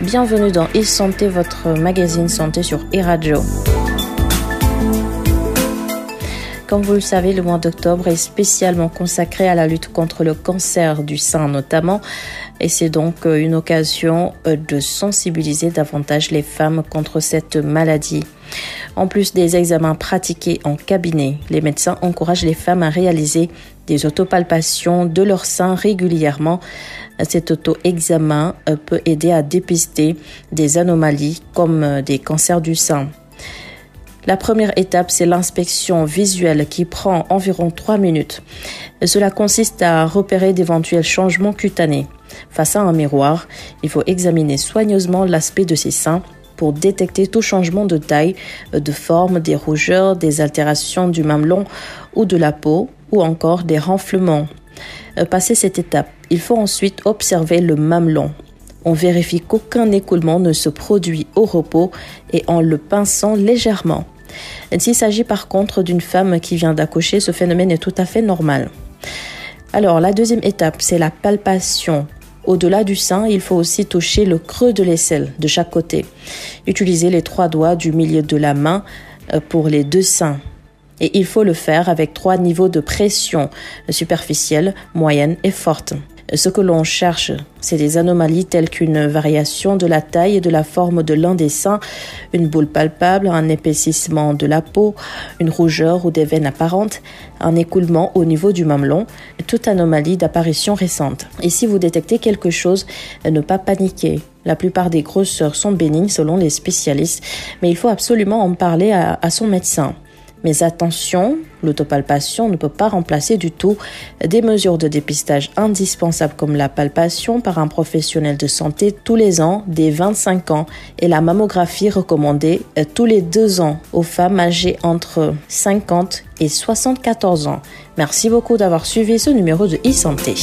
Bienvenue dans e-santé, votre magazine santé sur e-radio. Comme vous le savez, le mois d'octobre est spécialement consacré à la lutte contre le cancer du sein notamment. Et c'est donc euh, une occasion euh, de sensibiliser davantage les femmes contre cette maladie. En plus des examens pratiqués en cabinet, les médecins encouragent les femmes à réaliser des autopalpations de leur sein régulièrement. Cet auto-examen euh, peut aider à dépister des anomalies comme des cancers du sein. La première étape, c'est l'inspection visuelle qui prend environ 3 minutes. Cela consiste à repérer d'éventuels changements cutanés. Face à un miroir, il faut examiner soigneusement l'aspect de ses seins pour détecter tout changement de taille, de forme, des rougeurs, des altérations du mamelon ou de la peau, ou encore des renflements. Euh, passé cette étape, il faut ensuite observer le mamelon. On vérifie qu'aucun écoulement ne se produit au repos et en le pinçant légèrement. S'il s'agit par contre d'une femme qui vient d'accoucher, ce phénomène est tout à fait normal. Alors, la deuxième étape, c'est la palpation. Au-delà du sein, il faut aussi toucher le creux de l'aisselle de chaque côté. Utilisez les trois doigts du milieu de la main euh, pour les deux seins. Et il faut le faire avec trois niveaux de pression superficielle, moyenne et forte. Ce que l'on cherche, c'est des anomalies telles qu'une variation de la taille et de la forme de l'un des seins, une boule palpable, un épaississement de la peau, une rougeur ou des veines apparentes, un écoulement au niveau du mamelon, toute anomalie d'apparition récente. Et si vous détectez quelque chose, ne pas paniquer. La plupart des grosseurs sont bénignes selon les spécialistes, mais il faut absolument en parler à, à son médecin. Mais attention, l'autopalpation ne peut pas remplacer du tout des mesures de dépistage indispensables comme la palpation par un professionnel de santé tous les ans dès 25 ans et la mammographie recommandée euh, tous les deux ans aux femmes âgées entre 50 et 74 ans. Merci beaucoup d'avoir suivi ce numéro de e-santé.